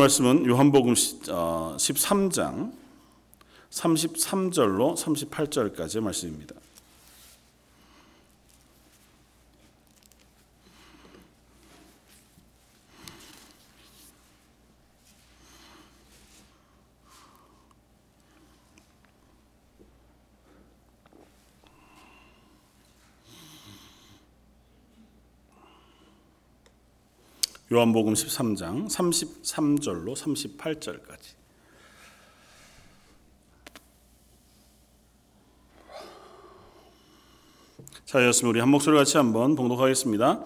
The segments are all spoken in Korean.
말씀은 요한복음 13장 33절로 38절까지의 말씀입니다. 요한복음 13장 33절로 38절까지. 자, 였으면 우리 한 목소리 같이 한번 봉독하겠습니다.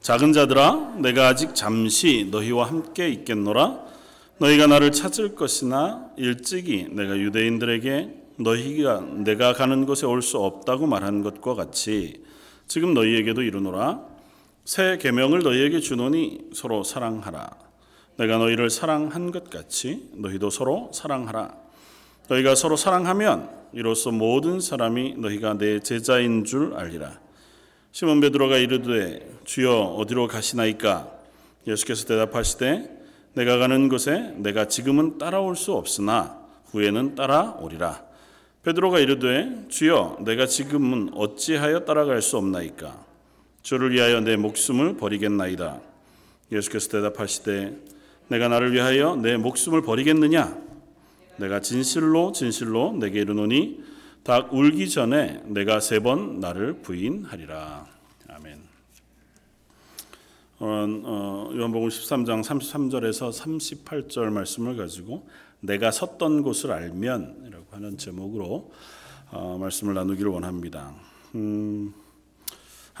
작은 자들아, 내가 아직 잠시 너희와 함께 있겠노라. 너희가 나를 찾을 것이나 일찍이 내가 유대인들에게 너희가 내가 가는 곳에 올 수 없다고 말한 것과 같이 지금 너희에게도 이르노라. 새 계명을 너희에게 주노니 서로 사랑하라. 내가 너희를 사랑한 것 같이 너희도 서로 사랑하라. 너희가 서로 사랑하면 이로써 모든 사람이 너희가 내 제자인 줄 알리라. 시몬 베드로가 이르되 주여 어디로 가시나이까? 예수께서 대답하시되 내가 가는 곳에 내가 지금은 따라올 수 없으나 후에는 따라오리라. 베드로가 이르되 주여 내가 지금은 어찌하여 따라갈 수 없나이까? 주를 위하여 내 목숨을 버리겠나이다. 예수께서 대답하시되 내가 나를 위하여 내 목숨을 버리겠느냐? 내가 진실로 진실로 내게 이르노니 닭 울기 전에 내가 세 번 나를 부인하리라. 아멘. 어, 어, 요한복음 13장 33절에서 38절 말씀을 가지고 내가 섰던 곳을 알면이라고 하는 제목으로 어, 말씀을 나누기를 원합니다. 음,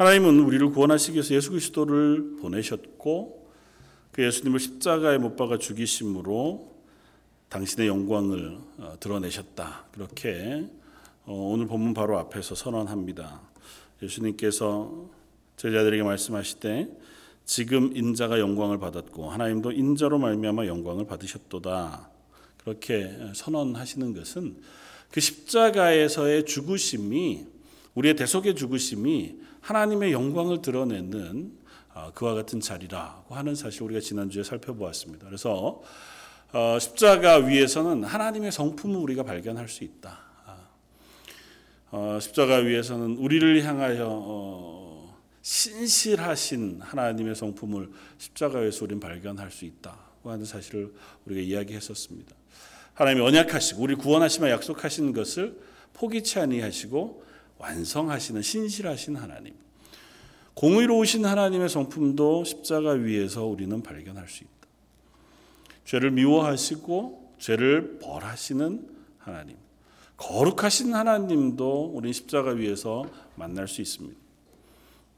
하나님은 우리를 구원하시기 위해서 예수 그리스도를 보내셨고 그 예수님을 십자가에 못 박아 죽이심으로 당신의 영광을 어, 드러내셨다. 그렇게 어, 오늘 본문 바로 앞에서 선언합니다. 예수님께서 제자들에게 말씀하실 때 지금 인자가 영광을 받았고 하나님도 인자로 말미암아 영광을 받으셨도다. 그렇게 선언하시는 것은 그 십자가에서의 죽으심이 우리의 대속의 죽으심이 하나님의 영광을 드러내는 어, 그와 같은 자리라고 하는 사실 우리가 지난주에 살펴보았습니다. 그래서 어, 십자가 위에서는 하나님의 성품을 우리가 발견할 수 있다. 어, 십자가 위에서는 우리를 향하여 신실하신 하나님의 성품을 십자가에서 우리는 발견할 수 있다고 하는 사실을 우리가 이야기했었습니다. 하나님이 언약하시고 우리 구원하시며 약속하신 것을 포기치 아니하시고 완성하시는 신실하신 하나님. 공의로우신 하나님의 성품도 십자가 위에서 우리는 발견할 수 있다. 죄를 미워하시고 죄를 벌하시는 하나님. 거룩하신 하나님도 우리 십자가 위에서 만날 수 있습니다.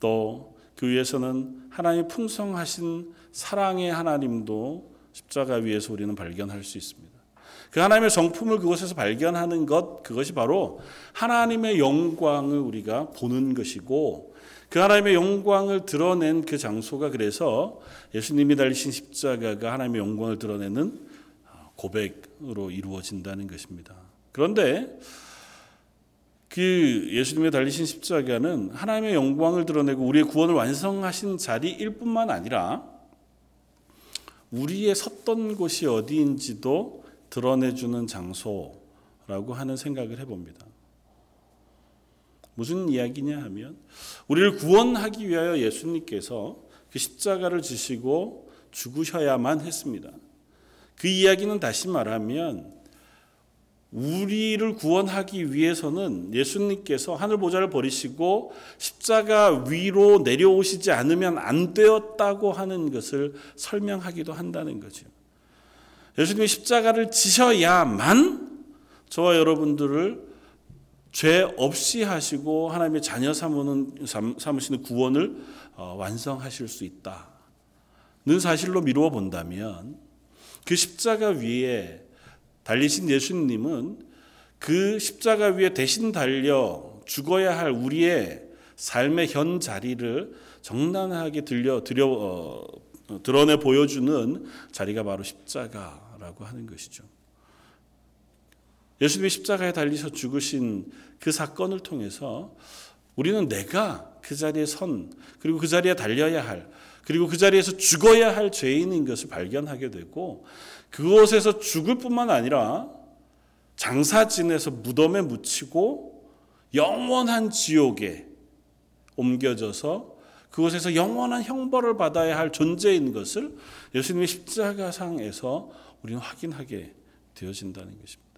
또 그 위에서는 하나님 풍성하신 사랑의 하나님도 십자가 위에서 우리는 발견할 수 있습니다. 그 하나님의 성품을 그곳에서 발견하는 것, 그것이 바로 하나님의 영광을 우리가 보는 것이고, 그 하나님의 영광을 드러낸 그 장소가 그래서 예수님이 달리신 십자가가 하나님의 영광을 드러내는 고백으로 이루어진다는 것입니다. 그런데 그 예수님의 달리신 십자가는 하나님의 영광을 드러내고 우리의 구원을 완성하신 자리일 뿐만 아니라 우리의 섰던 곳이 어디인지도 드러내주는 장소라고 하는 생각을 해봅니다. 무슨 이야기냐 하면 우리를 구원하기 위하여 예수님께서 그 십자가를 지시고 죽으셔야만 했습니다. 그 이야기는 다시 말하면 우리를 구원하기 위해서는 예수님께서 하늘 보좌를 버리시고 십자가 위로 내려오시지 않으면 안 되었다고 하는 것을 설명하기도 한다는 거죠. 예수님이 십자가를 지셔야만 저와 여러분들을 죄 없이 하시고 하나님의 자녀 삼으는 삼으시는 구원을 어, 완성하실 수 있다는 사실로 미루어 본다면 그 십자가 위에 달리신 예수님은 그 십자가 위에 대신 달려 죽어야 할 우리의 삶의 현 자리를 정당하게 들려 드려 어, 드러내 보여주는 자리가 바로 십자가 라고 하는 것이죠. 예수님이 십자가에 달리셔 죽으신 그 사건을 통해서 우리는 내가 그 자리에 선 그리고 그 자리에 달려야 할 그리고 그 자리에서 죽어야 할 죄인인 것을 발견하게 되고 그곳에서 죽을 뿐만 아니라 장사진에서 무덤에 묻히고 영원한 지옥에 옮겨져서 그곳에서 영원한 형벌을 받아야 할 존재인 것을 예수님의 십자가상에서 우리는 확인하게 되어진다는 것입니다.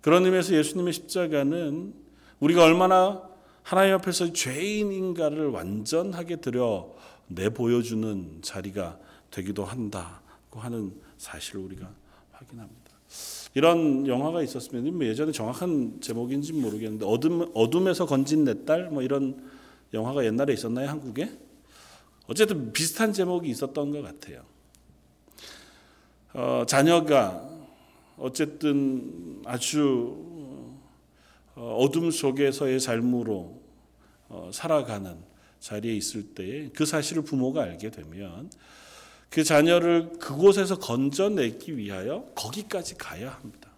그런 의미에서 예수님의 십자가는 우리가 얼마나 하나님 앞에서 죄인인가를 완전하게 들여 내 보여주는 자리가 되기도 한다고 하는 사실을 우리가 확인합니다. 이런 영화가 있었으면 뭐 예전에 정확한 제목인지 모르겠는데 어둠 어둠에서 건진 내 딸 뭐 이런 영화가 옛날에 있었나요 한국에? 어쨌든 비슷한 제목이 있었던 것 같아요. 어, 자녀가 어쨌든 아주 어, 어둠 속에서의 삶으로 어, 살아가는 자리에 있을 때에 그 사실을 부모가 알게 되면 그 자녀를 그곳에서 건져내기 위하여 거기까지 가야 합니다.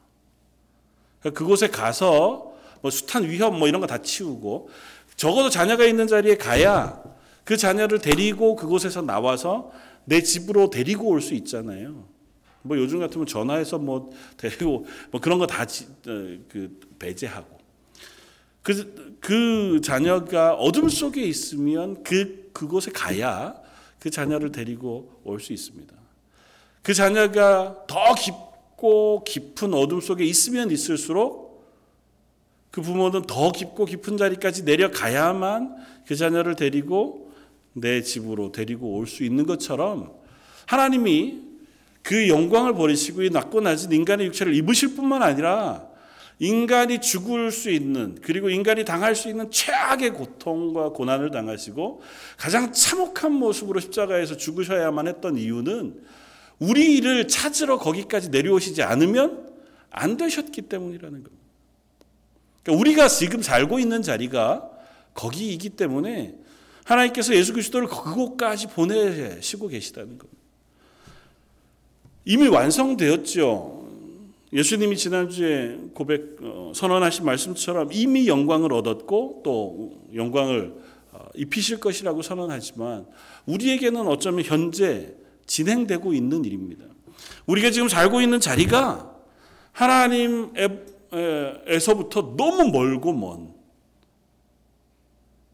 그러니까 그곳에 가서 뭐 숱한 위험 뭐 이런 거 다 치우고 적어도 자녀가 있는 자리에 가야 그 자녀를 데리고 그곳에서 나와서 내 집으로 데리고 올 수 있잖아요. 뭐 요즘 같으면 전화해서 뭐 데리고 뭐 그런 거 다그 어, 배제하고 그, 그 자녀가 어둠 속에 있으면 그 그곳에 가야 그 자녀를 데리고 올 수 있습니다. 그 자녀가 더 깊고 깊은 어둠 속에 있으면 있을수록 그 부모는 더 깊고 깊은 자리까지 내려가야만 그 자녀를 데리고 내 집으로 데리고 올 수 있는 것처럼 하나님이 그 영광을 버리시고 이 낮고 낮은 인간의 육체를 입으실 뿐만 아니라 인간이 죽을 수 있는 그리고 인간이 당할 수 있는 최악의 고통과 고난을 당하시고 가장 참혹한 모습으로 십자가에서 죽으셔야만 했던 이유는 우리를 찾으러 거기까지 내려오시지 않으면 안 되셨기 때문이라는 겁니다. 그러니까 우리가 지금 살고 있는 자리가 거기이기 때문에 하나님께서 예수 그리스도를 그곳까지 보내시고 계시다는 겁니다. 이미 완성되었죠. 예수님이 지난주에 고백 어, 선언하신 말씀처럼 이미 영광을 얻었고 또 영광을 어, 입히실 것이라고 선언하지만 우리에게는 어쩌면 현재 진행되고 있는 일입니다. 우리가 지금 살고 있는 자리가 하나님에서부터 너무 멀고 먼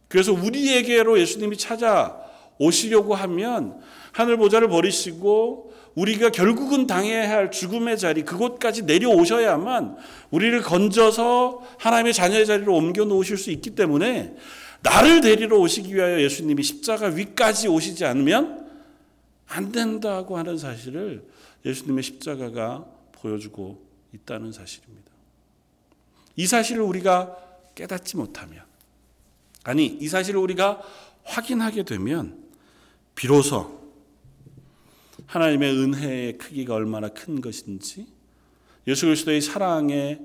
그래서 우리에게로 예수님이 찾아 오시려고 하면 하늘 보좌를 버리시고 우리가 결국은 당해야 할 죽음의 자리 그곳까지 내려오셔야만 우리를 건져서 하나님의 자녀의 자리로 옮겨 놓으실 수 있기 때문에 나를 데리러 오시기 위하여 예수님이 십자가 위까지 오시지 않으면 안 된다고 하는 사실을 예수님의 십자가가 보여주고 있다는 사실입니다. 이 사실을 우리가 깨닫지 못하면 아니 이 사실을 우리가 확인하게 되면 비로소 하나님의 은혜의 크기가 얼마나 큰 것인지 예수 그리스도의 사랑의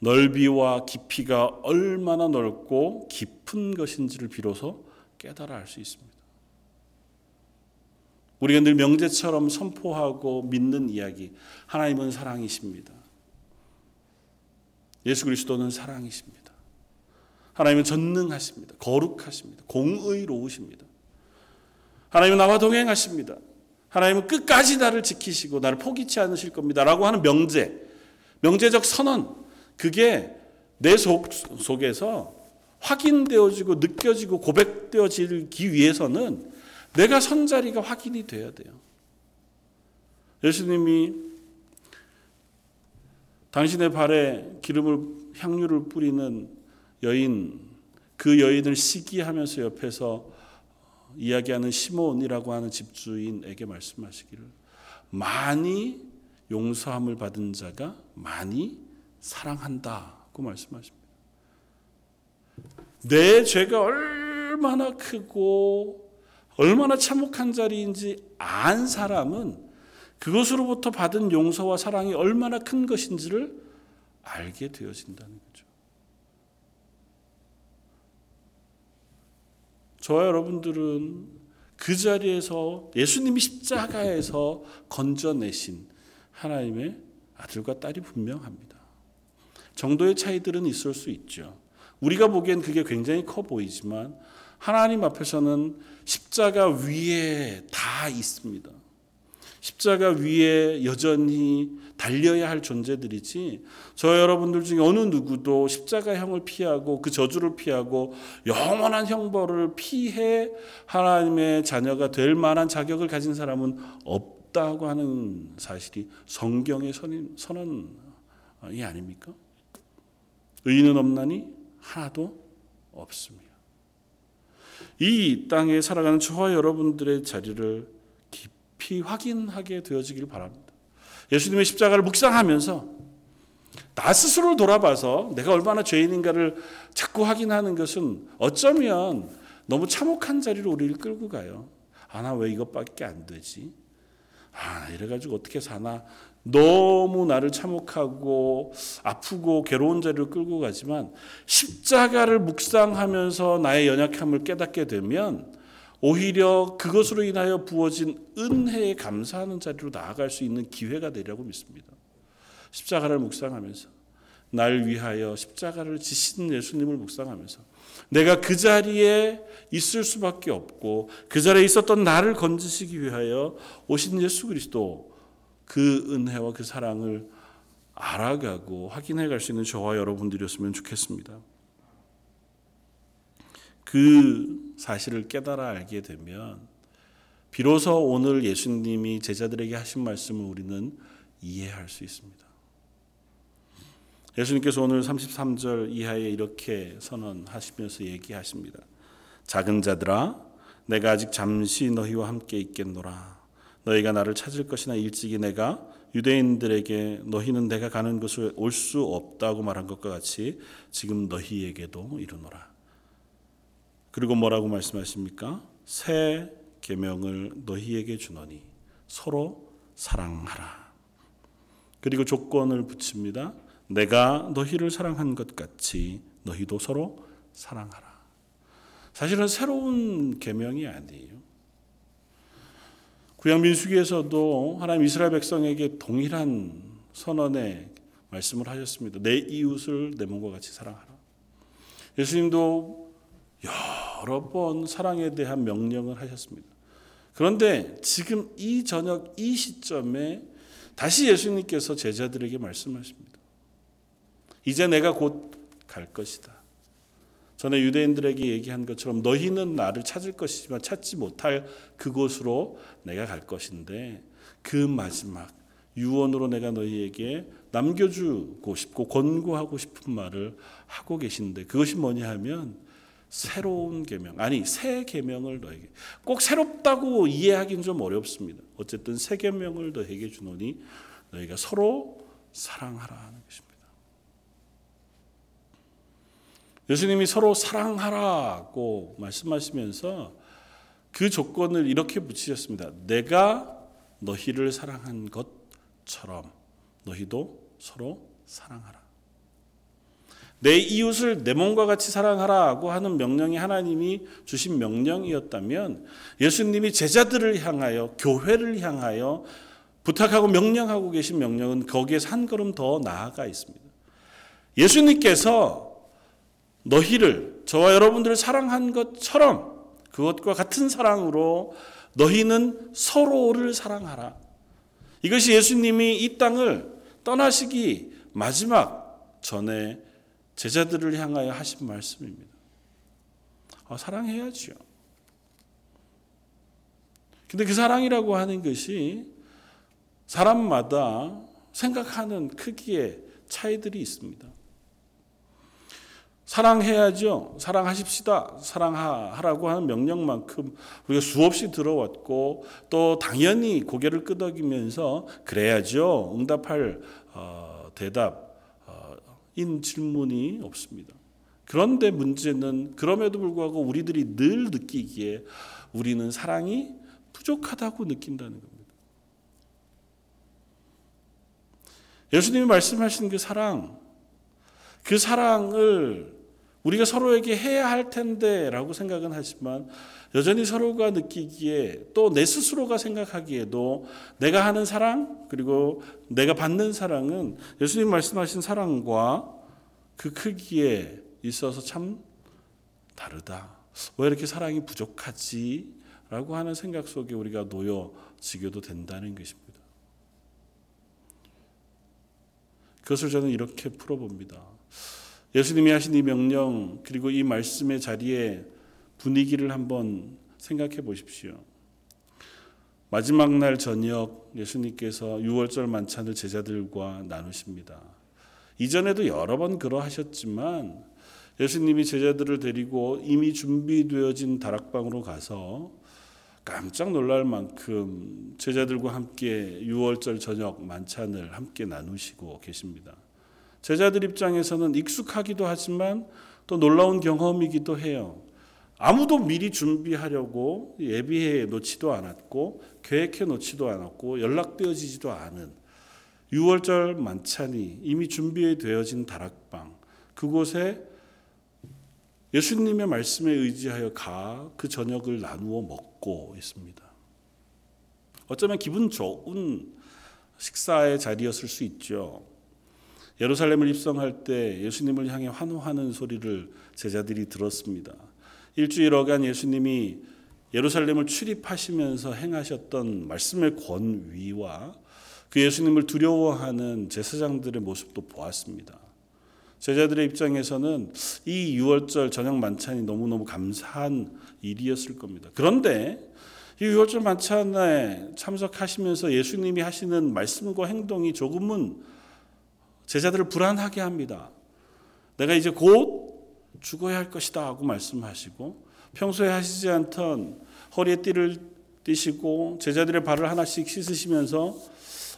넓이와 깊이가 얼마나 넓고 깊은 것인지를 비로소 깨달아 알 수 있습니다. 우리가 늘 명제처럼 선포하고 믿는 이야기 하나님은 사랑이십니다. 예수 그리스도는 사랑이십니다. 하나님은 전능하십니다. 거룩하십니다. 공의로우십니다. 하나님은 나와 동행하십니다. 하나님은 끝까지 나를 지키시고 나를 포기치 않으실 겁니다. 라고 하는 명제, 명제적 선언, 그게 내 속, 속에서 확인되어지고 느껴지고 고백되어지기 위해서는 내가 선 자리가 확인이 돼야 돼요. 예수님이 당신의 발에 기름을 향유를 뿌리는 여인 그 여인을 시기하면서 옆에서 이야기하는 시몬이라고 하는 집주인에게 말씀하시기를 많이 용서함을 받은 자가 많이 사랑한다고 말씀하십니다. 내 죄가 얼마나 크고 얼마나 참혹한 자리인지 안 사람은 그것으로부터 받은 용서와 사랑이 얼마나 큰 것인지를 알게 되어진다는 거죠. 저와 여러분들은 그 자리에서 예수님이 십자가에서 건져내신 하나님의 아들과 딸이 분명합니다. 정도의 차이들은 있을 수 있죠. 우리가 보기엔 그게 굉장히 커 보이지만 하나님 앞에서는 십자가 위에 다 있습니다. 십자가 위에 여전히 달려야 할 존재들이지 저 여러분들 중에 어느 누구도 십자가형을 피하고 그 저주를 피하고 영원한 형벌을 피해 하나님의 자녀가 될 만한 자격을 가진 사람은 없다고 하는 사실이 성경의 선언이 아닙니까? 의인은 없나니 하나도 없습니다. 이 땅에 살아가는 저와 여러분들의 자리를 깊이 확인하게 되어지길 바랍니다. 예수님의 십자가를 묵상하면서 나 스스로를 돌아봐서 내가 얼마나 죄인인가를 자꾸 확인하는 것은 어쩌면 너무 참혹한 자리로 우리를 끌고 가요. 아, 나 왜 이것밖에 안 되지? 아, 이래가지고 어떻게 사나? 너무 나를 참혹하고 아프고 괴로운 자리로 끌고 가지만 십자가를 묵상하면서 나의 연약함을 깨닫게 되면 오히려 그것으로 인하여 부어진 은혜에 감사하는 자리로 나아갈 수 있는 기회가 되리라고 믿습니다. 십자가를 묵상하면서 날 위하여 십자가를 지신 예수님을 묵상하면서 내가 그 자리에 있을 수밖에 없고 그 자리에 있었던 나를 건지시기 위하여 오신 예수 그리스도 그 은혜와 그 사랑을 알아가고 확인해 갈 수 있는 저와 여러분들이었으면 좋겠습니다. 그 사실을 깨달아 알게 되면 비로소 오늘 예수님이 제자들에게 하신 말씀을 우리는 이해할 수 있습니다. 예수님께서 오늘 33절 이하에 이렇게 선언하시면서 얘기하십니다. 작은 자들아 내가 아직 잠시 너희와 함께 있겠노라. 너희가 나를 찾을 것이나 일찍이 내가 유대인들에게 너희는 내가 가는 곳을 올 수 없다고 말한 것과 같이 지금 너희에게도 이르노라. 그리고 뭐라고 말씀하십니까? 새 계명을 너희에게 주노니 서로 사랑하라. 그리고 조건을 붙입니다. 내가 너희를 사랑한 것 같이 너희도 서로 사랑하라. 사실은 새로운 계명이 아니에요. 구약 민수기에서도 하나님 이스라엘 백성에게 동일한 선언의 말씀을 하셨습니다. 내 이웃을 내 몸과 같이 사랑하라. 예수님도 여러 번 사랑에 대한 명령을 하셨습니다. 그런데 지금 이 저녁 이 시점에 다시 예수님께서 제자들에게 말씀하십니다. 이제 내가 곧 갈 것이다. 전에 유대인들에게 얘기한 것처럼 너희는 나를 찾을 것이지만 찾지 못할 그곳으로 내가 갈 것인데 그 마지막 유언으로 내가 너희에게 남겨주고 싶고 권고하고 싶은 말을 하고 계신데 그것이 뭐냐 하면 새로운 계명 아니 새 계명을 너에게 꼭 새롭다고 이해하기는 좀 어렵습니다. 어쨌든 새 계명을 너에게 주노니 너희가 서로 사랑하라 하는 것입니다. 예수님이 서로 사랑하라고 말씀하시면서 그 조건을 이렇게 붙이셨습니다. 내가 너희를 사랑한 것처럼 너희도 서로 사랑하라. 내 이웃을 내 몸과 같이 사랑하라고 하는 명령이 하나님이 주신 명령이었다면 예수님이 제자들을 향하여 교회를 향하여 부탁하고 명령하고 계신 명령은 거기에서 한 걸음 더 나아가 있습니다. 예수님께서 너희를 저와 여러분들을 사랑한 것처럼 그것과 같은 사랑으로 너희는 서로를 사랑하라. 이것이 예수님이 이 땅을 떠나시기 마지막 전에 제자들을 향하여 하신 말씀입니다. 아, 사랑해야죠. 근데 그 사랑이라고 하는 것이 사람마다 생각하는 크기의 차이들이 있습니다. 사랑해야죠. 사랑하십시다. 사랑하라고 하는 명령만큼 우리가 수없이 들어왔고 또 당연히 고개를 끄덕이면서 그래야죠. 응답할 어, 대답 인 질문이 없습니다. 그런데 문제는 그럼에도 불구하고 우리들이 늘 느끼기에 우리는 사랑이 부족하다고 느낀다는 겁니다. 예수님이 말씀하신 그 사랑, 그 사랑을 우리가 서로에게 해야 할 텐데라고 생각은 하지만 여전히 서로가 느끼기에 또 내 스스로가 생각하기에도 내가 하는 사랑 그리고 내가 받는 사랑은 예수님 말씀하신 사랑과 그 크기에 있어서 참 다르다. 왜 이렇게 사랑이 부족하지? 라고 하는 생각 속에 우리가 놓여지게도 된다는 것입니다. 그것을 저는 이렇게 풀어봅니다. 예수님이 하신 이 명령 그리고 이 말씀의 자리에 분위기를 한번 생각해 보십시오. 마지막 날 저녁 예수님께서 유월절 만찬을 제자들과 나누십니다. 이전에도 여러 번 그러하셨지만 예수님이 제자들을 데리고 이미 준비되어진 다락방으로 가서 깜짝 놀랄 만큼 제자들과 함께 유월절 저녁 만찬을 함께 나누시고 계십니다. 제자들 입장에서는 익숙하기도 하지만 또 놀라운 경험이기도 해요. 아무도 미리 준비하려고 예비해 놓지도 않았고 계획해 놓지도 않았고 연락되어지지도 않은 6월절 만찬이 이미 준비되어진 다락방 그곳에 예수님의 말씀에 의지하여 가 그 저녁을 나누어 먹고 있습니다. 어쩌면 기분 좋은 식사의 자리였을 수 있죠. 예루살렘을 입성할 때 예수님을 향해 환호하는 소리를 제자들이 들었습니다. 일주일어간 예수님이 예루살렘을 출입하시면서 행하셨던 말씀의 권위와 그 예수님을 두려워하는 제사장들의 모습도 보았습니다. 제자들의 입장에서는 이 6월절 저녁 만찬이 너무너무 감사한 일이었을 겁니다. 그런데 이 6월절 만찬에 참석하시면서 예수님이 하시는 말씀과 행동이 조금은 제자들을 불안하게 합니다. 내가 이제 곧 죽어야 할 것이다 하고 말씀하시고 평소에 하시지 않던 허리에 띠를 띠시고 제자들의 발을 하나씩 씻으시면서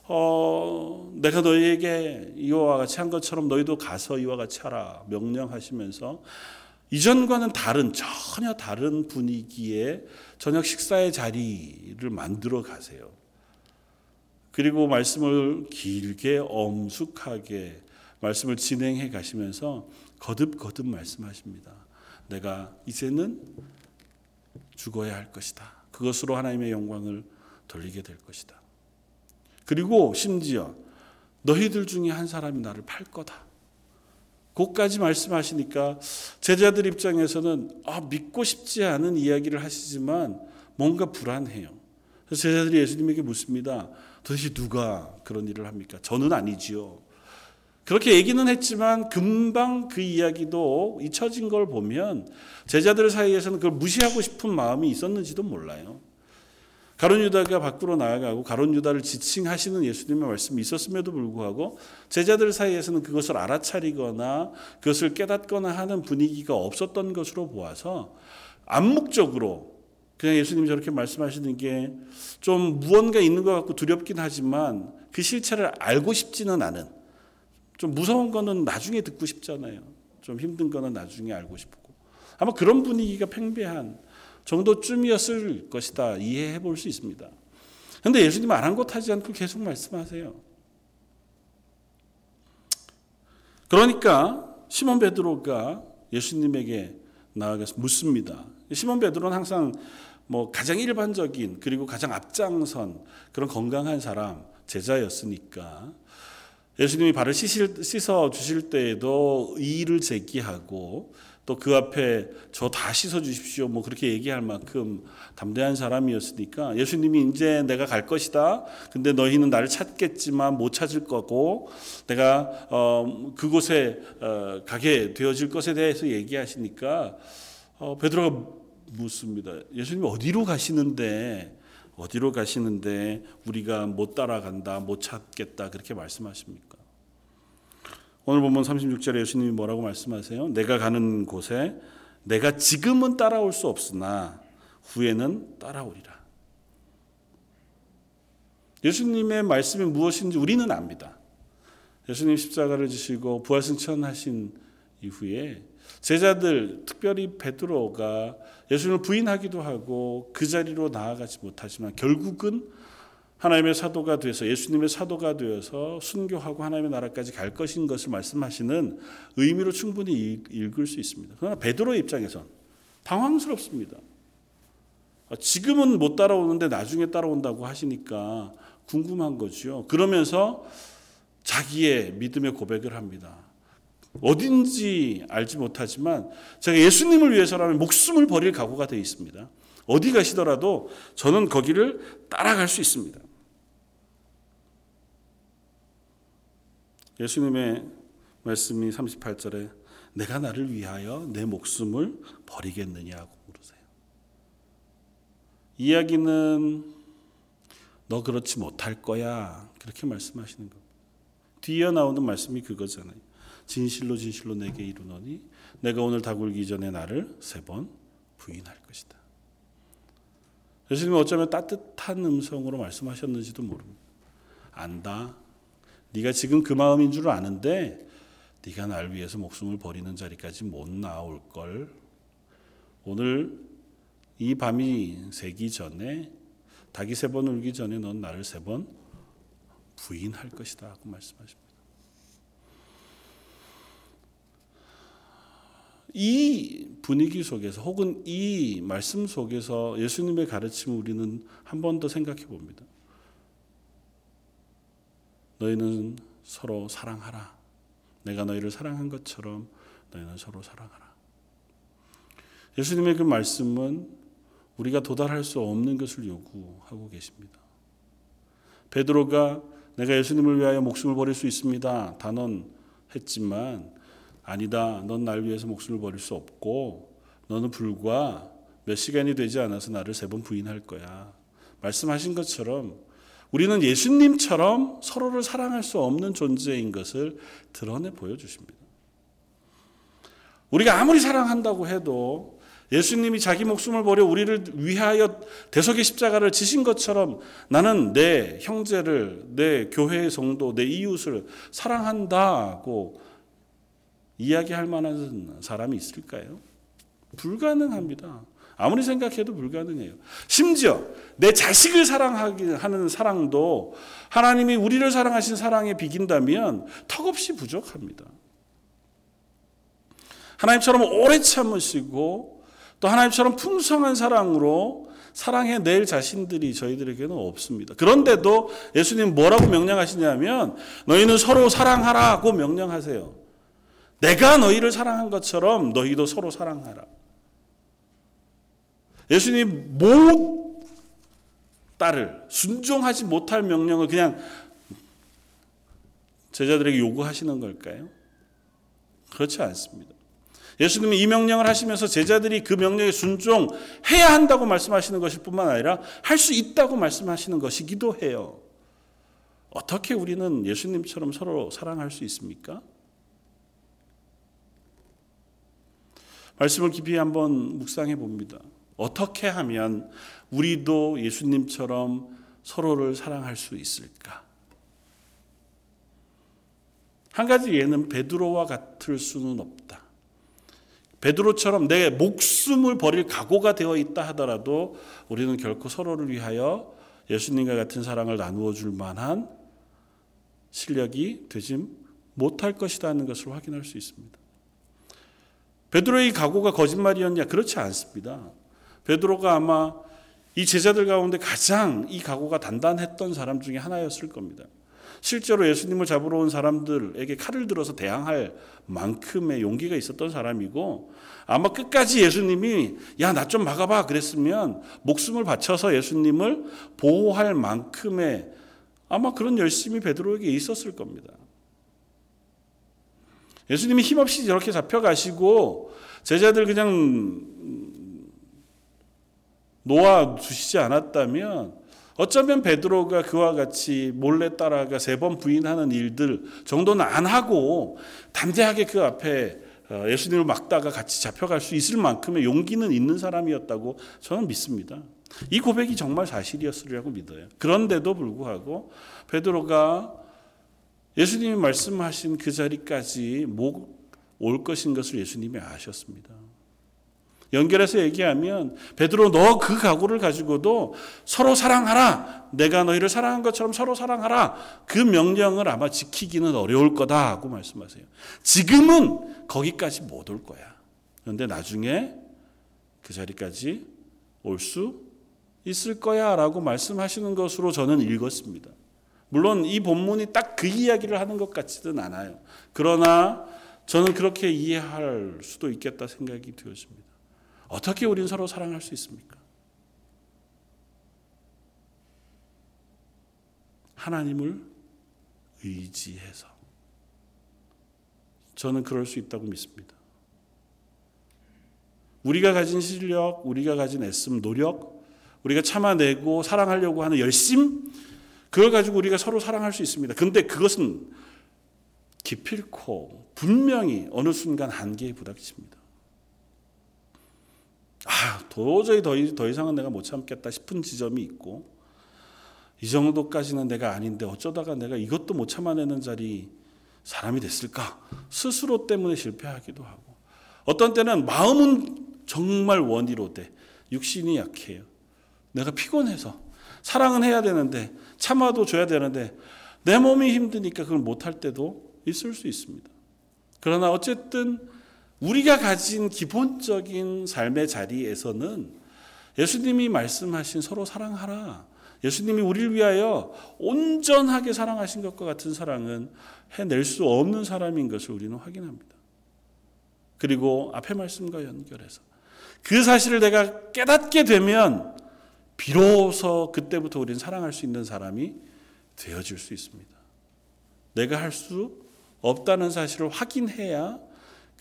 어, 내가 너희에게 이와 같이 한 것처럼 너희도 가서 이와 같이 하라 명령하시면서 이전과는 다른 전혀 다른 분위기의 저녁 식사의 자리를 만들어 가세요. 그리고 말씀을 길게 엄숙하게 말씀을 진행해 가시면서 거듭거듭 말씀하십니다. 내가 이제는 죽어야 할 것이다. 그것으로 하나님의 영광을 돌리게 될 것이다. 그리고 심지어 너희들 중에 한 사람이 나를 팔 거다. 그까지 말씀하시니까 제자들 입장에서는 아, 믿고 싶지 않은 이야기를 하시지만 뭔가 불안해요. 그래서 제자들이 예수님에게 묻습니다. 도대체 누가 그런 일을 합니까? 저는 아니지요. 그렇게 얘기는 했지만 금방 그 이야기도 잊혀진 걸 보면 제자들 사이에서는 그걸 무시하고 싶은 마음이 있었는지도 몰라요. 가론 유다가 밖으로 나아가고 가론 유다를 지칭하시는 예수님의 말씀이 있었음에도 불구하고 제자들 사이에서는 그것을 알아차리거나 그것을 깨닫거나 하는 분위기가 없었던 것으로 보아서 암묵적으로 그냥 예수님이 저렇게 말씀하시는 게 좀 무언가 있는 것 같고 두렵긴 하지만 그 실체를 알고 싶지는 않은 좀 무서운 거는 나중에 듣고 싶잖아요. 좀 힘든 거는 나중에 알고 싶고 아마 그런 분위기가 팽배한 정도쯤이었을 것이다 이해해 볼 수 있습니다. 그런데 예수님 아랑곳하지 않고 계속 말씀하세요. 그러니까 시몬 베드로가 예수님에게 나아가서 묻습니다. 시몬 베드로는 항상 뭐 가장 일반적인 그리고 가장 앞장선 그런 건강한 사람 제자였으니까 예수님이 발을 씻어 주실 때에도 이의를 제기하고 또 그 앞에 저 다 씻어 주십시오 뭐 그렇게 얘기할 만큼 담대한 사람이었으니까 예수님이 이제 내가 갈 것이다. 근데 너희는 나를 찾겠지만 못 찾을 거고 내가 어 그곳에 어 가게 되어질 것에 대해서 얘기하시니까 어 베드로가 묻습니다. 예수님 어디로 가시는데 어디로 가시는데 우리가 못 따라간다 못 찾겠다 그렇게 말씀하십니까 오늘 본문 36절에 예수님이 뭐라고 말씀하세요? 내가 가는 곳에 내가 지금은 따라올 수 없으나 후에는 따라오리라. 예수님의 말씀이 무엇인지 우리는 압니다. 예수님 십자가를 지시고 부활승천하신 이후에 제자들 특별히 베드로가 예수님을 부인하기도 하고 그 자리로 나아가지 못하지만 결국은 하나님의 사도가 되어서 예수님의 사도가 되어서 순교하고 하나님의 나라까지 갈 것인 것을 말씀하시는 의미로 충분히 읽을 수 있습니다. 그러나 베드로의 입장에선 당황스럽습니다. 지금은 못 따라오는데 나중에 따라온다고 하시니까 궁금한 거죠. 그러면서 자기의 믿음의 고백을 합니다. 어딘지 알지 못하지만 제가 예수님을 위해서라면 목숨을 버릴 각오가 되어 있습니다. 어디 가시더라도 저는 거기를 따라갈 수 있습니다. 예수님의 말씀이 38절에 내가 나를 위하여 내 목숨을 버리겠느냐고 물으세요. 이야기는 너 그렇지 못할 거야. 그렇게 말씀하시는 겁니다. 뒤에 나오는 말씀이 그거잖아요. 진실로 진실로 내게 이르노니 내가 오늘 다굴기 전에 나를 세 번 부인할 것이다. 예수님은 어쩌면 따뜻한 음성으로 말씀하셨는지도 모릅니다. 안다. 네가 지금 그 마음인 줄 아는데 네가 날 위해서 목숨을 버리는 자리까지 못 나올 걸. 오늘 이 밤이 새기 전에 닭이 세 번 울기 전에 넌 나를 세 번 부인할 것이다 하고 말씀하십니다. 이 분위기 속에서 혹은 이 말씀 속에서 예수님의 가르침을 우리는 한 번 더 생각해 봅니다. 너희는 서로 사랑하라. 내가 너희를 사랑한 것처럼 너희는 서로 사랑하라. 예수님의 그 말씀은 우리가 도달할 수 없는 것을 요구하고 계십니다. 베드로가 내가 예수님을 위하여 목숨을 버릴 수 있습니다. 단언했지만 아니다. 넌 날 위해서 목숨을 버릴 수 없고 너는 불과 몇 시간이 되지 않아서 나를 세 번 부인할 거야. 말씀하신 것처럼 우리는 예수님처럼 서로를 사랑할 수 없는 존재인 것을 드러내 보여주십니다. 우리가 아무리 사랑한다고 해도 예수님이 자기 목숨을 버려 우리를 위하여 대속의 십자가를 지신 것처럼 나는 내 형제를, 내 교회의 성도, 내 이웃을 사랑한다고 이야기할 만한 사람이 있을까요? 불가능합니다. 아무리 생각해도 불가능해요. 심지어 내 자식을 사랑하는 사랑도 하나님이 우리를 사랑하신 사랑에 비긴다면 턱없이 부족합니다. 하나님처럼 오래 참으시고 또 하나님처럼 풍성한 사랑으로 사랑해 낼 자신들이 저희들에게는 없습니다. 그런데도 예수님 뭐라고 명령하시냐면 너희는 서로 사랑하라고 명령하세요. 내가 너희를 사랑한 것처럼 너희도 서로 사랑하라. 예수님 못 따를 순종하지 못할 명령을 그냥 제자들에게 요구하시는 걸까요? 그렇지 않습니다. 예수님이 이 명령을 하시면서 제자들이 그 명령에 순종해야 한다고 말씀하시는 것일 뿐만 아니라 할 수 있다고 말씀하시는 것이기도 해요. 어떻게 우리는 예수님처럼 서로 사랑할 수 있습니까? 말씀을 깊이 한번 묵상해 봅니다. 어떻게 하면 우리도 예수님처럼 서로를 사랑할 수 있을까? 한 가지 예는 베드로와 같을 수는 없다. 베드로처럼 내 목숨을 버릴 각오가 되어 있다 하더라도 우리는 결코 서로를 위하여 예수님과 같은 사랑을 나누어 줄 만한 실력이 되지 못할 것이라는 것을 확인할 수 있습니다. 베드로의 각오가 거짓말이었냐? 그렇지 않습니다. 베드로가 아마 이 제자들 가운데 가장 이 각오가 단단했던 사람 중에 하나였을 겁니다. 실제로 예수님을 잡으러 온 사람들에게 칼을 들어서 대항할 만큼의 용기가 있었던 사람이고 아마 끝까지 예수님이 야 나 좀 막아봐 그랬으면 목숨을 바쳐서 예수님을 보호할 만큼의 아마 그런 열심이 베드로에게 있었을 겁니다. 예수님이 힘없이 저렇게 잡혀가시고 제자들 그냥 놓아 두시지 않았다면 어쩌면 베드로가 그와 같이 몰래 따라가 세 번 부인하는 일들 정도는 안 하고 담대하게 그 앞에 어, 예수님을 막다가 같이 잡혀갈 수 있을 만큼의 용기는 있는 사람이었다고 저는 믿습니다. 이 고백이 정말 사실이었으리라고 믿어요. 그런데도 불구하고 베드로가 예수님이 말씀하신 그 자리까지 올 것인 것을 예수님이 아셨습니다. 연결해서 얘기하면 베드로 너 그 각오를 가지고도 서로 사랑하라. 내가 너희를 사랑한 것처럼 서로 사랑하라. 그 명령을 아마 지키기는 어려울 거다 하고 말씀하세요. 지금은 거기까지 못 올 거야. 그런데 나중에 그 자리까지 올 수 있을 거야라고 말씀하시는 것으로 저는 읽었습니다. 물론 이 본문이 딱 그 이야기를 하는 것 같지는 않아요. 그러나 저는 그렇게 이해할 수도 있겠다 생각이 되었습니다. 어떻게 우린 서로 사랑할 수 있습니까? 하나님을 의지해서 저는 그럴 수 있다고 믿습니다. 우리가 가진 실력, 우리가 가진 애씀, 노력, 우리가 참아내고 사랑하려고 하는 열심, 그걸 가지고 우리가 서로 사랑할 수 있습니다. 근데 그것은 기필코 분명히 어느 순간 한계에 부닥칩니다. 아, 도저히 더, 더 이상은 내가 못 참겠다 싶은 지점이 있고, 이 정도까지는 내가 아닌데 어쩌다가 내가 이것도 못 참아내는 자리 사람이 됐을까? 스스로 때문에 실패하기도 하고, 어떤 때는 마음은 정말 원이로 돼. 육신이 약해요. 내가 피곤해서. 사랑은 해야 되는데, 참아도 줘야 되는데, 내 몸이 힘드니까 그걸 못할 때도 있을 수 있습니다. 그러나 어쨌든 우리가 가진 기본적인 삶의 자리에서는 예수님이 말씀하신 서로 사랑하라. 예수님이 우리를 위하여 온전하게 사랑하신 것과 같은 사랑은 해낼 수 없는 사람인 것을 우리는 확인합니다. 그리고 앞의 말씀과 연결해서 그 사실을 내가 깨닫게 되면 비로소 그때부터 우리는 사랑할 수 있는 사람이 되어질 수 있습니다. 내가 할 수 없다는 사실을 확인해야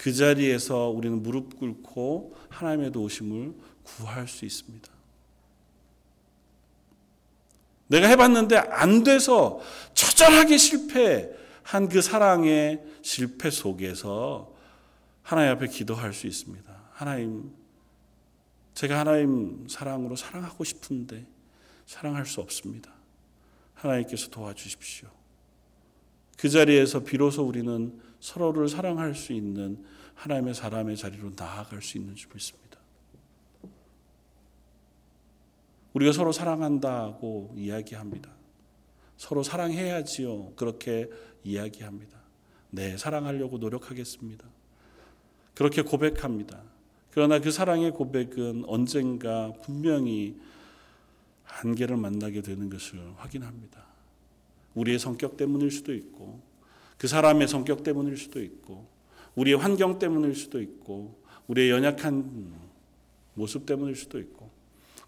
그 자리에서 우리는 무릎 꿇고 하나님의 도우심을 구할 수 있습니다. 내가 해봤는데 안 돼서 처절하게 실패한 그 사랑의 실패 속에서 하나님 앞에 기도할 수 있습니다. 하나님, 제가 하나님 사랑으로 사랑하고 싶은데 사랑할 수 없습니다. 하나님께서 도와주십시오. 그 자리에서 비로소 우리는 서로를 사랑할 수 있는 하나님의 사람의 자리로 나아갈 수 있는 줄 믿습니다. 우리가 서로 사랑한다고 이야기합니다. 서로 사랑해야지요. 그렇게 이야기합니다. 네, 사랑하려고 노력하겠습니다. 그렇게 고백합니다. 그러나 그 사랑의 고백은 언젠가 분명히 한계를 만나게 되는 것을 확인합니다. 우리의 성격 때문일 수도 있고, 그 사람의 성격 때문일 수도 있고, 우리의 환경 때문일 수도 있고, 우리의 연약한 모습 때문일 수도 있고,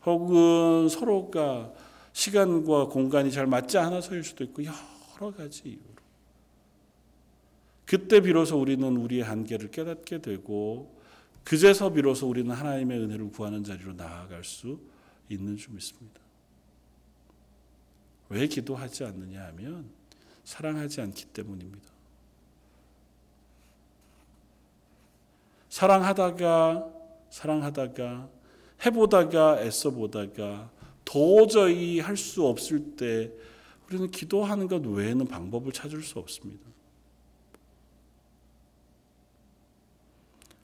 혹은 서로가 시간과 공간이 잘 맞지 않아서일 수도 있고, 여러 가지 이유로. 그때 비로소 우리는 우리의 한계를 깨닫게 되고, 그제서 비로소 우리는 하나님의 은혜를 구하는 자리로 나아갈 수 있는 줄 믿습니다. 왜 기도하지 않느냐 하면 사랑하지 않기 때문입니다. 사랑하다가 사랑하다가 해보다가 애써보다가 도저히 할 수 없을 때 우리는 기도하는 것 외에는 방법을 찾을 수 없습니다.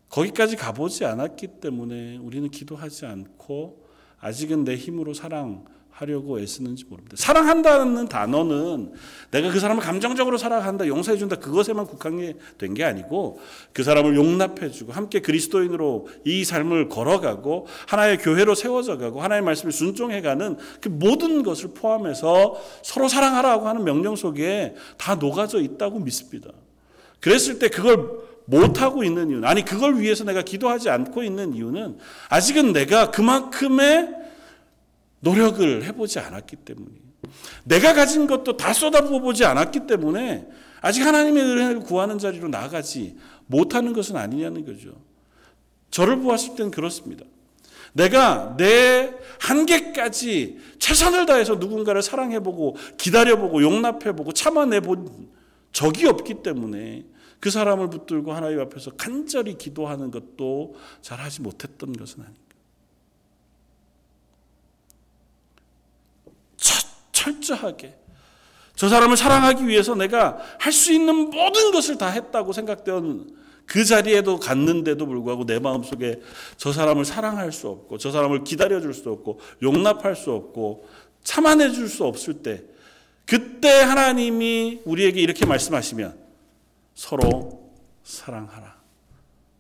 거기까지 가보지 않았기 때문에 우리는 기도하지 않고 아직은 내 힘으로 사랑 하려고 애쓰는지 모릅니다. 사랑한다는 단어는 내가 그 사람을 감정적으로 사랑한다, 용서해준다, 그것에만 국한된 게 아니고 그 사람을 용납해주고 함께 그리스도인으로 이 삶을 걸어가고 하나의 교회로 세워져 가고 하나의 말씀에 순종해가는 그 모든 것을 포함해서 서로 사랑하라고 하는 명령 속에 다 녹아져 있다고 믿습니다. 그랬을 때 그걸 못하고 있는 이유는, 아니, 그걸 위해서 내가 기도하지 않고 있는 이유는 아직은 내가 그만큼의 노력을 해보지 않았기 때문이에요. 내가 가진 것도 다 쏟아부어 보지 않았기 때문에 아직 하나님의 은혜를 구하는 자리로 나아가지 못하는 것은 아니냐는 거죠. 저를 보았을 땐 그렇습니다. 내가 내 한계까지 최선을 다해서 누군가를 사랑해보고 기다려보고 용납해보고 참아내본 적이 없기 때문에 그 사람을 붙들고 하나님 앞에서 간절히 기도하는 것도 잘 하지 못했던 것은 아닌가. 철저하게 저 사람을 사랑하기 위해서 내가 할 수 있는 모든 것을 다 했다고 생각되는 그 자리에도 갔는데도 불구하고 내 마음속에 저 사람을 사랑할 수 없고 저 사람을 기다려줄 수 없고 용납할 수 없고 참아내줄 수 없을 때 그때 하나님이 우리에게 이렇게 말씀하시면 서로 사랑하라.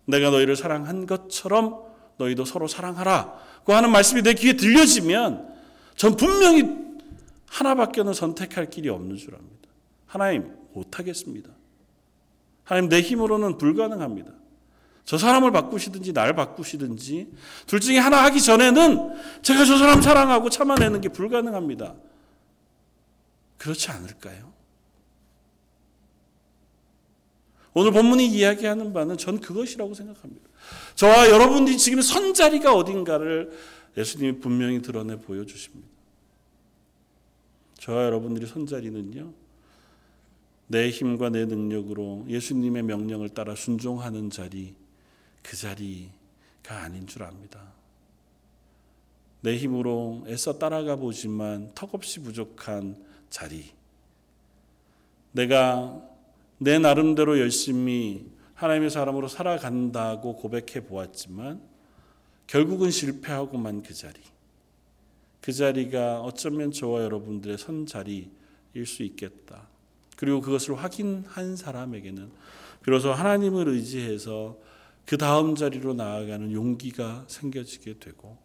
내가 너희를 사랑한 것처럼 너희도 서로 사랑하라. 고 하는 말씀이 내 귀에 들려지면 전 분명히 하나밖에는 선택할 길이 없는 줄 압니다. 하나님 못하겠습니다. 하나님 내 힘으로는 불가능합니다. 저 사람을 바꾸시든지 날 바꾸시든지 둘 중에 하나 하기 전에는 제가 저 사람 사랑하고 참아내는 게 불가능합니다. 그렇지 않을까요? 오늘 본문이 이야기하는 바는 전 그것이라고 생각합니다. 저와 여러분들이 지금 선 자리가 어딘가를 예수님이 분명히 드러내 보여주십니다. 저와 여러분들이 선자리는요, 내 힘과 내 능력으로 예수님의 명령을 따라 순종하는 자리, 그 자리가 아닌 줄 압니다. 내 힘으로 애써 따라가 보지만 턱없이 부족한 자리. 내가 내 나름대로 열심히 하나님의 사람으로 살아간다고 고백해 보았지만 결국은 실패하고만 그 자리. 그 자리가 어쩌면 저와 여러분들의 선 자리일 수 있겠다. 그리고 그것을 확인한 사람에게는 비로소 하나님을 의지해서 그 다음 자리로 나아가는 용기가 생겨지게 되고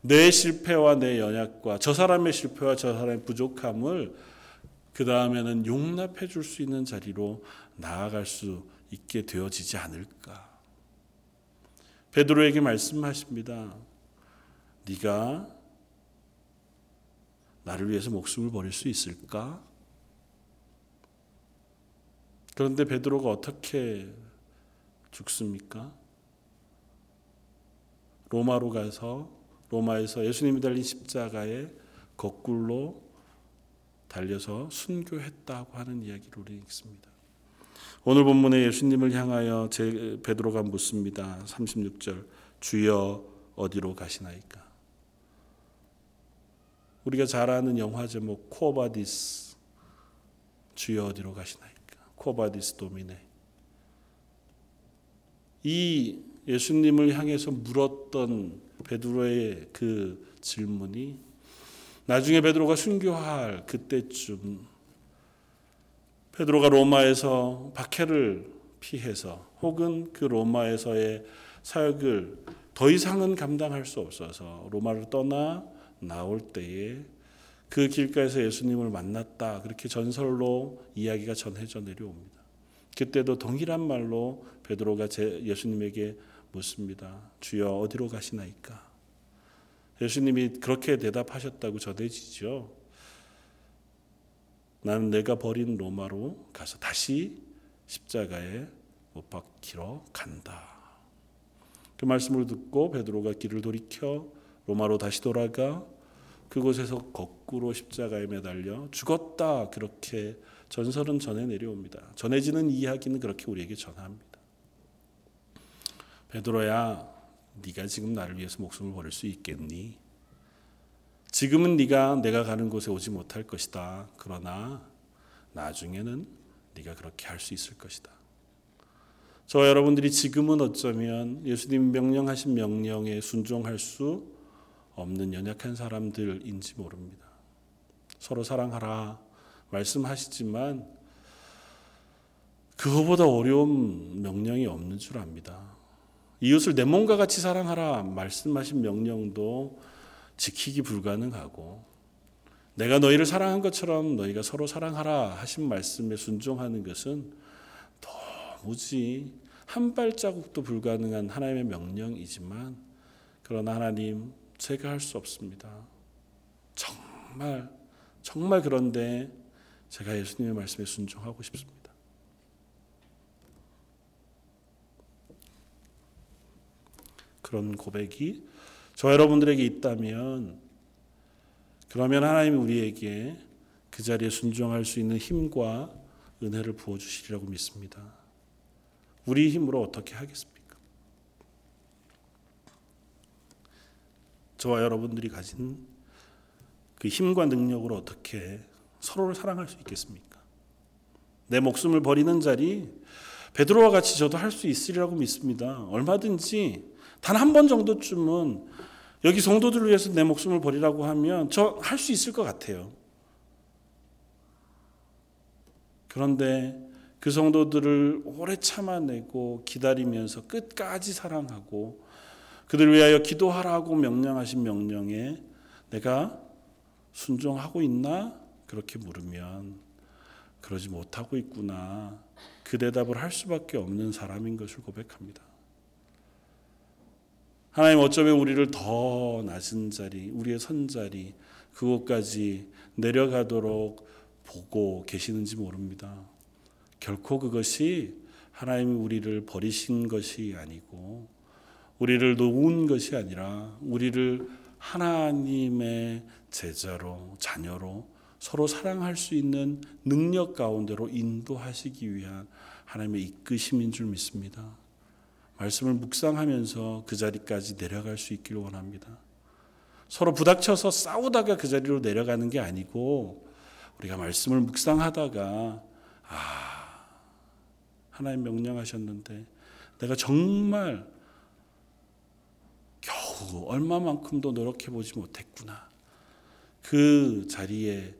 내 실패와 내 연약과 저 사람의 실패와 저 사람의 부족함을 그 다음에는 용납해 줄 수 있는 자리로 나아갈 수 있게 되어지지 않을까. 베드로에게 말씀하십니다. 네가 나를 위해서 목숨을 버릴 수 있을까? 그런데 베드로가 어떻게 죽습니까? 로마로 가서 로마에서 예수님이 달린 십자가에 거꾸로 달려서 순교했다고 하는 이야기를 우리 읽습니다. 오늘 본문에 예수님을 향하여 제 베드로가 묻습니다. 36절 주여 어디로 가시나이까? 우리가 잘 아는 영화 제목 Quo Vadis 주여 어디로 가시나이까? Quo Vadis Domine 이 예수님을 향해서 물었던 베드로의 그 질문이 나중에 베드로가 순교할 그때쯤 베드로가 로마에서 박해를 피해서 혹은 그 로마에서의 사역을 더 이상은 감당할 수 없어서 로마를 떠나 나올 때에 그 길가에서 예수님을 만났다. 그렇게 전설로 이야기가 전해져 내려옵니다. 그때도 동일한 말로 베드로가 예수님에게 묻습니다. 주여 어디로 가시나이까? 예수님이 그렇게 대답하셨다고 전해지죠. 나는 내가 버린 로마로 가서 다시 십자가에 못 박히러 간다. 그 말씀을 듣고 베드로가 길을 돌이켜 로마로 다시 돌아가 그곳에서 거꾸로 십자가에 매달려 죽었다. 그렇게 전설은 전해 내려옵니다. 전해지는 이야기는 그렇게 우리에게 전합니다. 베드로야, 네가 지금 나를 위해서 목숨을 버릴 수 있겠니? 지금은 네가 내가 가는 곳에 오지 못할 것이다. 그러나 나중에는 네가 그렇게 할 수 있을 것이다. 저와 여러분들이 지금은 어쩌면 예수님 명령하신 명령에 순종할 수 없는 연약한 사람들인지 모릅니다. 서로 사랑하라 말씀하시지만 그거보다 어려운 명령이 없는 줄 압니다. 이웃을 내 몸과 같이 사랑하라 말씀하신 명령도 지키기 불가능하고 내가 너희를 사랑한 것처럼 너희가 서로 사랑하라 하신 말씀에 순종하는 것은 도무지 한 발자국도 불가능한 하나님의 명령이지만 그러나 하나님 제가 할 수 없습니다. 정말 정말 그런데 제가 예수님의 말씀에 순종하고 싶습니다. 그런 고백이 저 여러분들에게 있다면 그러면 하나님이 우리에게 그 자리에 순종할 수 있는 힘과 은혜를 부어 주시리라고 믿습니다. 우리 힘으로 어떻게 하겠습니까? 저와 여러분들이 가진 그 힘과 능력으로 어떻게 서로를 사랑할 수 있겠습니까? 내 목숨을 버리는 자리 베드로와 같이 저도 할 수 있으리라고 믿습니다. 얼마든지 단 한 번 정도쯤은 여기 성도들을 위해서 내 목숨을 버리라고 하면 저 할 수 있을 것 같아요. 그런데 그 성도들을 오래 참아내고 기다리면서 끝까지 사랑하고 그들 위하여 기도하라고 명령하신 명령에 내가 순종하고 있나? 그렇게 물으면 그러지 못하고 있구나. 그 대답을 할 수밖에 없는 사람인 것을 고백합니다. 하나님 어쩌면 우리를 더 낮은 자리, 우리의 선자리, 그곳까지 내려가도록 보고 계시는지 모릅니다. 결코 그것이 하나님이 우리를 버리신 것이 아니고 우리를 놓은 것이 아니라 우리를 하나님의 제자로 자녀로 서로 사랑할 수 있는 능력 가운데로 인도하시기 위한 하나님의 이끄심인 줄 믿습니다. 말씀을 묵상하면서 그 자리까지 내려갈 수 있기를 원합니다. 서로 부닥쳐서 싸우다가 그 자리로 내려가는 게 아니고 우리가 말씀을 묵상하다가 아 하나님 명령하셨는데 내가 정말 겨우 얼마만큼도 노력해 보지 못했구나. 그 자리에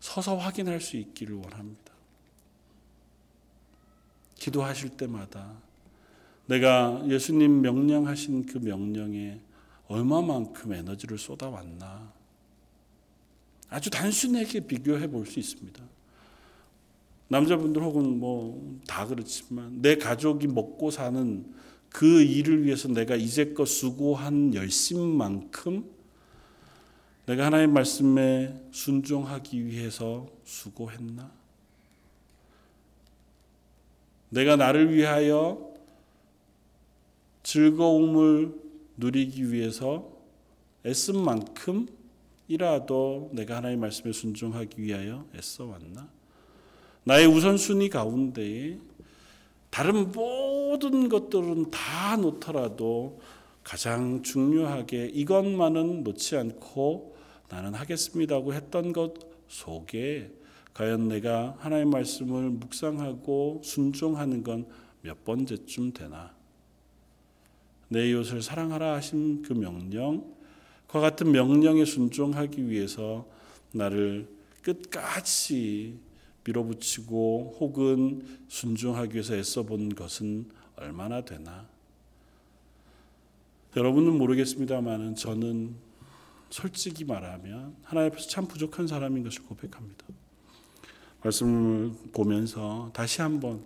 서서 확인할 수 있기를 원합니다. 기도하실 때마다 내가 예수님 명령하신 그 명령에 얼마만큼 에너지를 쏟아왔나. 아주 단순하게 비교해 볼 수 있습니다. 남자분들 혹은 뭐 다 그렇지만 내 가족이 먹고 사는 그 일을 위해서 내가 이제껏 수고한 열심만큼 내가 하나님 말씀에 순종하기 위해서 수고했나? 내가 나를 위하여 즐거움을 누리기 위해서 애쓴 만큼 이라도 내가 하나님 말씀에 순종하기 위하여 애써 왔나? 나의 우선순위 가운데에 다른 모든 것들은 다 놓더라도 가장 중요하게 이것만은 놓지 않고 나는 하겠습니다고 했던 것 속에 과연 내가 하나님 말씀을 묵상하고 순종하는 건 몇 번째쯤 되나? 내 이웃을 사랑하라 하신 그 명령, 그 같은 명령에 순종하기 위해서 나를 끝까지 밀어붙이고 혹은 순종하기 위해서 애써 본 것은 얼마나 되나? 여러분은 모르겠습니다만은 저는 솔직히 말하면 하나님 앞에서 참 부족한 사람인 것을 고백합니다. 말씀을 보면서 다시 한번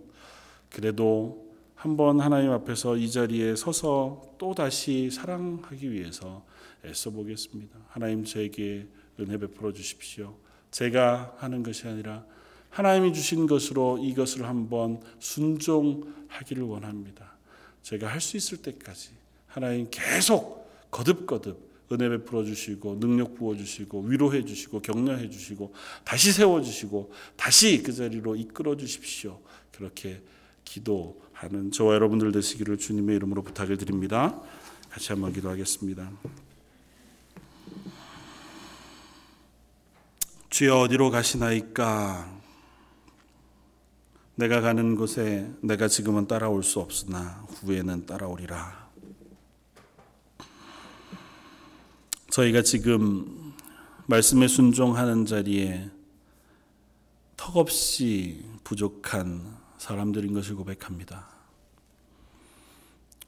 그래도 한번 하나님 앞에서 이 자리에 서서 또 다시 사랑하기 위해서 애써 보겠습니다. 하나님 저에게 은혜 베풀어 주십시오. 제가 하는 것이 아니라 하나님이 주신 것으로 이것을 한번 순종하기를 원합니다. 제가 할 수 있을 때까지 하나님 계속 거듭거듭 은혜 베풀어 주시고 능력 부어 주시고 위로해 주시고 격려해 주시고 다시 세워 주시고 다시 그 자리로 이끌어 주십시오. 그렇게 기도하는 저와 여러분들 되시기를 주님의 이름으로 부탁을 드립니다. 같이 한번 기도하겠습니다. 주여 어디로 가시나이까? 내가 가는 곳에 내가 지금은 따라올 수 없으나 후에는 따라오리라. 저희가 지금 말씀에 순종하는 자리에 턱없이 부족한 사람들인 것을 고백합니다.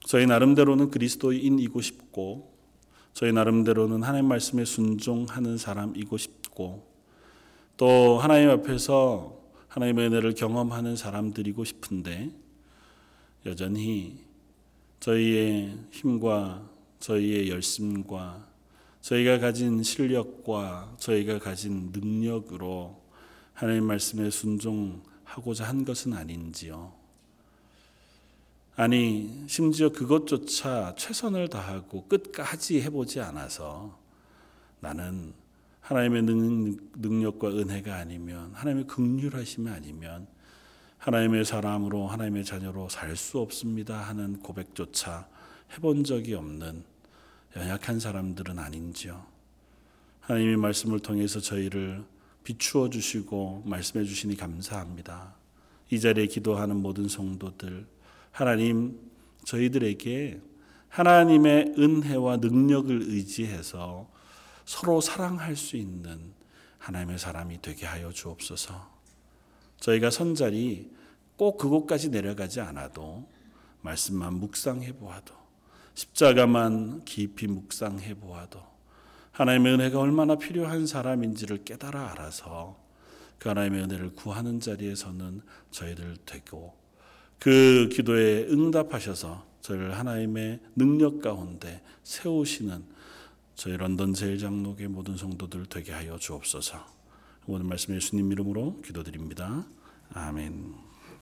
저희 나름대로는 그리스도인이고 싶고 저희 나름대로는 하나님 말씀에 순종하는 사람이고 싶고 또 하나님 앞에서 하나님의 은혜를 경험하는 사람들이고 싶은데 여전히 저희의 힘과 저희의 열심과 저희가 가진 실력과 저희가 가진 능력으로 하나님 말씀에 순종하고자 한 것은 아닌지요. 아니, 심지어 그것조차 최선을 다하고 끝까지 해보지 않아서 나는 하나님의 능력과 은혜가 아니면 하나님의 극률하심이 아니면 하나님의 사람으로 하나님의 자녀로 살 수 없습니다 하는 고백조차 해본 적이 없는 연약한 사람들은 아닌지요. 하나님의 말씀을 통해서 저희를 비추어 주시고 말씀해 주시니 감사합니다. 이 자리에 기도하는 모든 성도들 하나님 저희들에게 하나님의 은혜와 능력을 의지해서 서로 사랑할 수 있는 하나님의 사람이 되게 하여 주옵소서. 저희가 선자리 꼭 그곳까지 내려가지 않아도 말씀만 묵상해 보아도 십자가만 깊이 묵상해 보아도 하나님의 은혜가 얼마나 필요한 사람인지를 깨달아 알아서 그 하나님의 은혜를 구하는 자리에서는 저희들 되고 그 기도에 응답하셔서 저희를 하나님의 능력 가운데 세우시는 저희 런던 제일장로교 모든 성도들 되게 하여 주옵소서. 오늘 말씀 예수님 이름으로 기도드립니다. 아멘.